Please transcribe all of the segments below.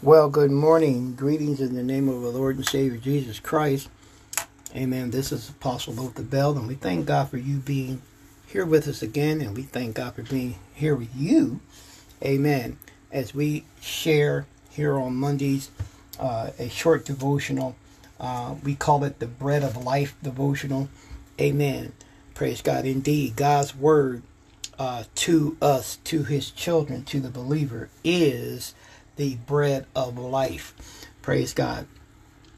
Well, good morning. Greetings in the name of our Lord and Savior Jesus Christ. Amen. This is Apostle Luther Bell, and we thank God for you being here with us again, and we thank God for being here with you. Amen. As we share here on Mondays uh, a short devotional, uh, we call it the Bread of Life devotional. Amen. Praise God. Indeed, God's word uh, to us, to His children, to the believer, is the bread of life. Praise God.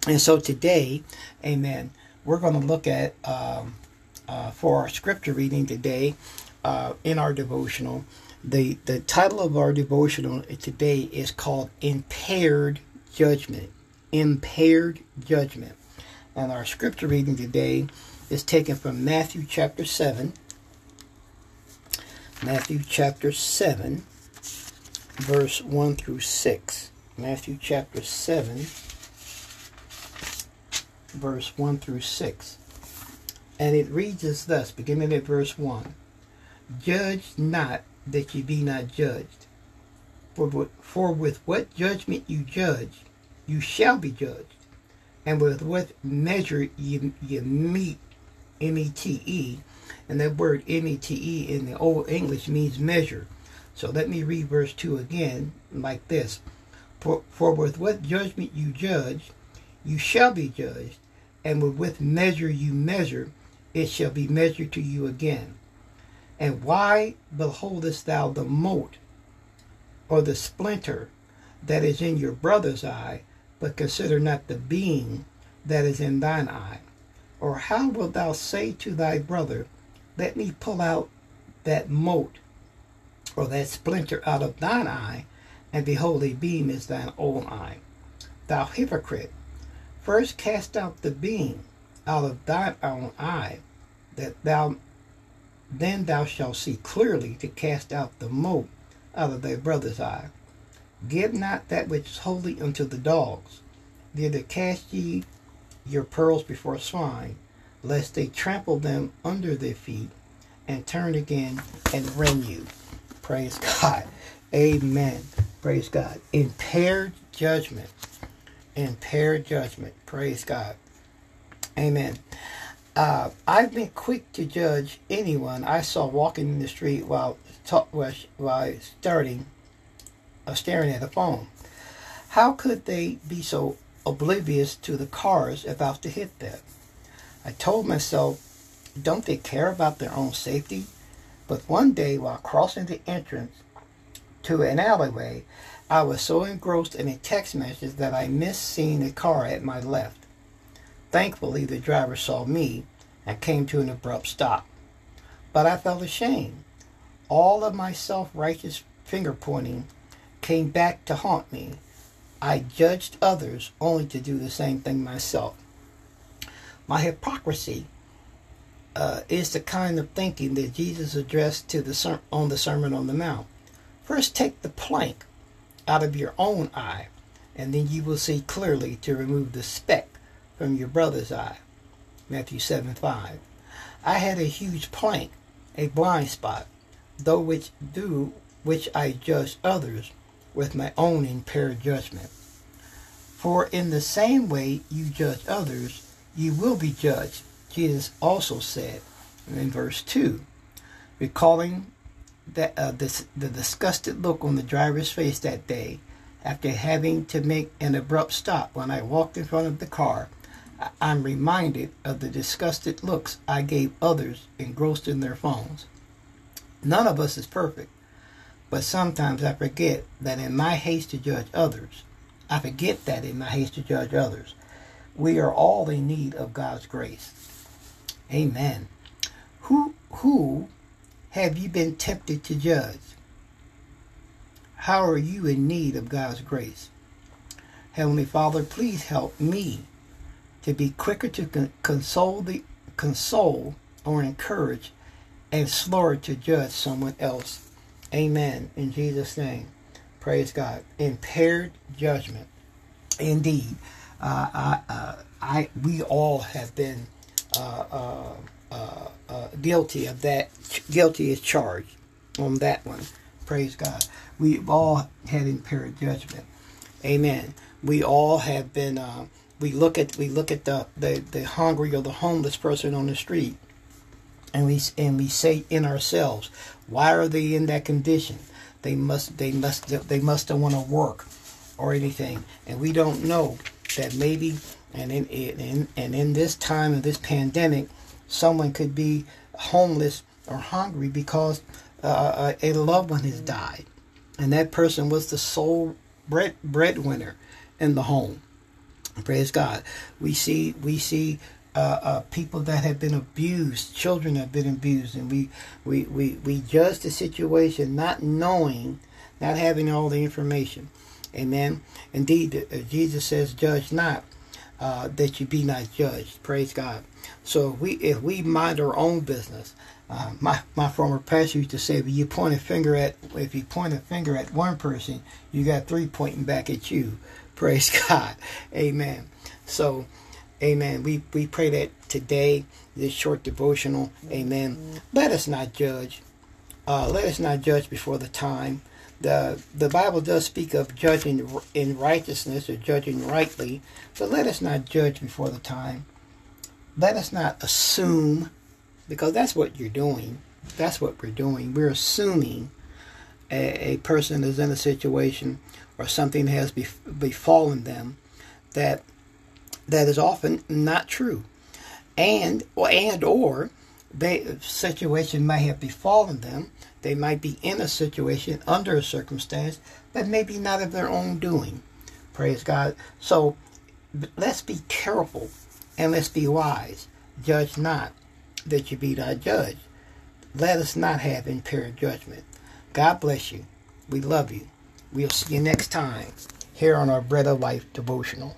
And so today, amen, we're going to look at, um, uh, for our scripture reading today uh, in our devotional, the, the title of our devotional today is called Impaired Judgment. Impaired Judgment. And our scripture reading today is taken from Matthew chapter 7. Matthew chapter 7 verse 1 through 6. Matthew chapter 7, verse 1 through 6. And it reads as thus, beginning at verse 1 Judge not that ye be not judged. For, for with what judgment you judge, you shall be judged. And with what measure you, you meet, M E T E, and that word M E T E in the Old English means measure so let me read verse 2 again like this For, for with what judgment you judge, you shall be judged, and with what measure you measure, it shall be measured to you again. And why beholdest thou the mote or the splinter that is in your brother's eye, but consider not the beam that is in thine eye? Or how wilt thou say to thy brother, Let me pull out that mote or that splinter out of thine eye, and behold, a beam is thine own eye. Thou hypocrite, first cast out the beam out of thine own eye, that thou then thou shalt see clearly to cast out the mote out of thy brother's eye. Give not that which is holy unto the dogs, neither cast ye your pearls before swine, lest they trample them under their feet, and turn again and rend you. Praise God. Amen. Praise God. Impaired judgment. Impaired judgment. Praise God. Amen. Uh, I've been quick to judge anyone I saw walking in the street while talk, while starting uh, staring at a phone. How could they be so oblivious to the cars about to hit them? I told myself, don't they care about their own safety? But one day, while crossing the entrance to an alleyway, I was so engrossed in a text message that I missed seeing a car at my left. Thankfully, the driver saw me and came to an abrupt stop. But I felt ashamed. All of my self righteous finger pointing came back to haunt me. I judged others only to do the same thing myself. My hypocrisy uh, is the kind of thinking that Jesus addressed to the ser- on the Sermon on the Mount. First, take the plank out of your own eye, and then you will see clearly to remove the speck from your brother's eye. Matthew 7 5. I had a huge plank, a blind spot, though which do which I judged others with my own impaired judgment. For in the same way you judge others, you will be judged Jesus also said in verse 2, recalling that uh, this, the disgusted look on the driver's face that day after having to make an abrupt stop when I walked in front of the car, I'm reminded of the disgusted looks I gave others engrossed in their phones. None of us is perfect, but sometimes I forget that in my haste to judge others, I forget that in my haste to judge others, we are all in need of God's grace. Amen. Who who have you been tempted to judge? How are you in need of God's grace? Heavenly Father, please help me to be quicker to console the console or encourage and slower to judge someone else. Amen. In Jesus' name. Praise God. Impaired judgment. Indeed. Uh, I, uh, I, we all have been uh, uh, uh, guilty of that. Guilty is charged on that one. Praise God. We've all had impaired judgment. Amen. We all have been. Uh, we look at we look at the, the the hungry or the homeless person on the street, and we and we say in ourselves, why are they in that condition? They must they must they must want to work or anything, and we don't know that maybe and in, in and in this time of this pandemic, someone could be homeless or hungry because uh, a loved one has died, and that person was the sole bread breadwinner in the home. Praise God. We see we see uh, uh, people that have been abused, children have been abused, and we we, we, we judge the situation not knowing, not having all the information. Amen. Indeed, uh, Jesus says, "Judge not, uh, that you be not judged." Praise God. So if we if we mind our own business, uh, my my former pastor used to say, if you point a finger at if you point a finger at one person, you got three pointing back at you. Praise God. Amen. So, amen. We, we pray that today, this short devotional, amen. Let us not judge. Uh, let us not judge before the time. The, the Bible does speak of judging in righteousness or judging rightly, but let us not judge before the time. Let us not assume, because that's what you're doing. That's what we're doing. We're assuming a, a person is in a situation or something has befallen them that that is often not true and and or they situation may have befallen them. They might be in a situation under a circumstance but maybe not of their own doing. Praise god. So let's be careful and let's be wise. Judge not that you be not judged let us not have impaired judgment. God bless you. We love you. We'll see you next time here on our Bread of Life devotional.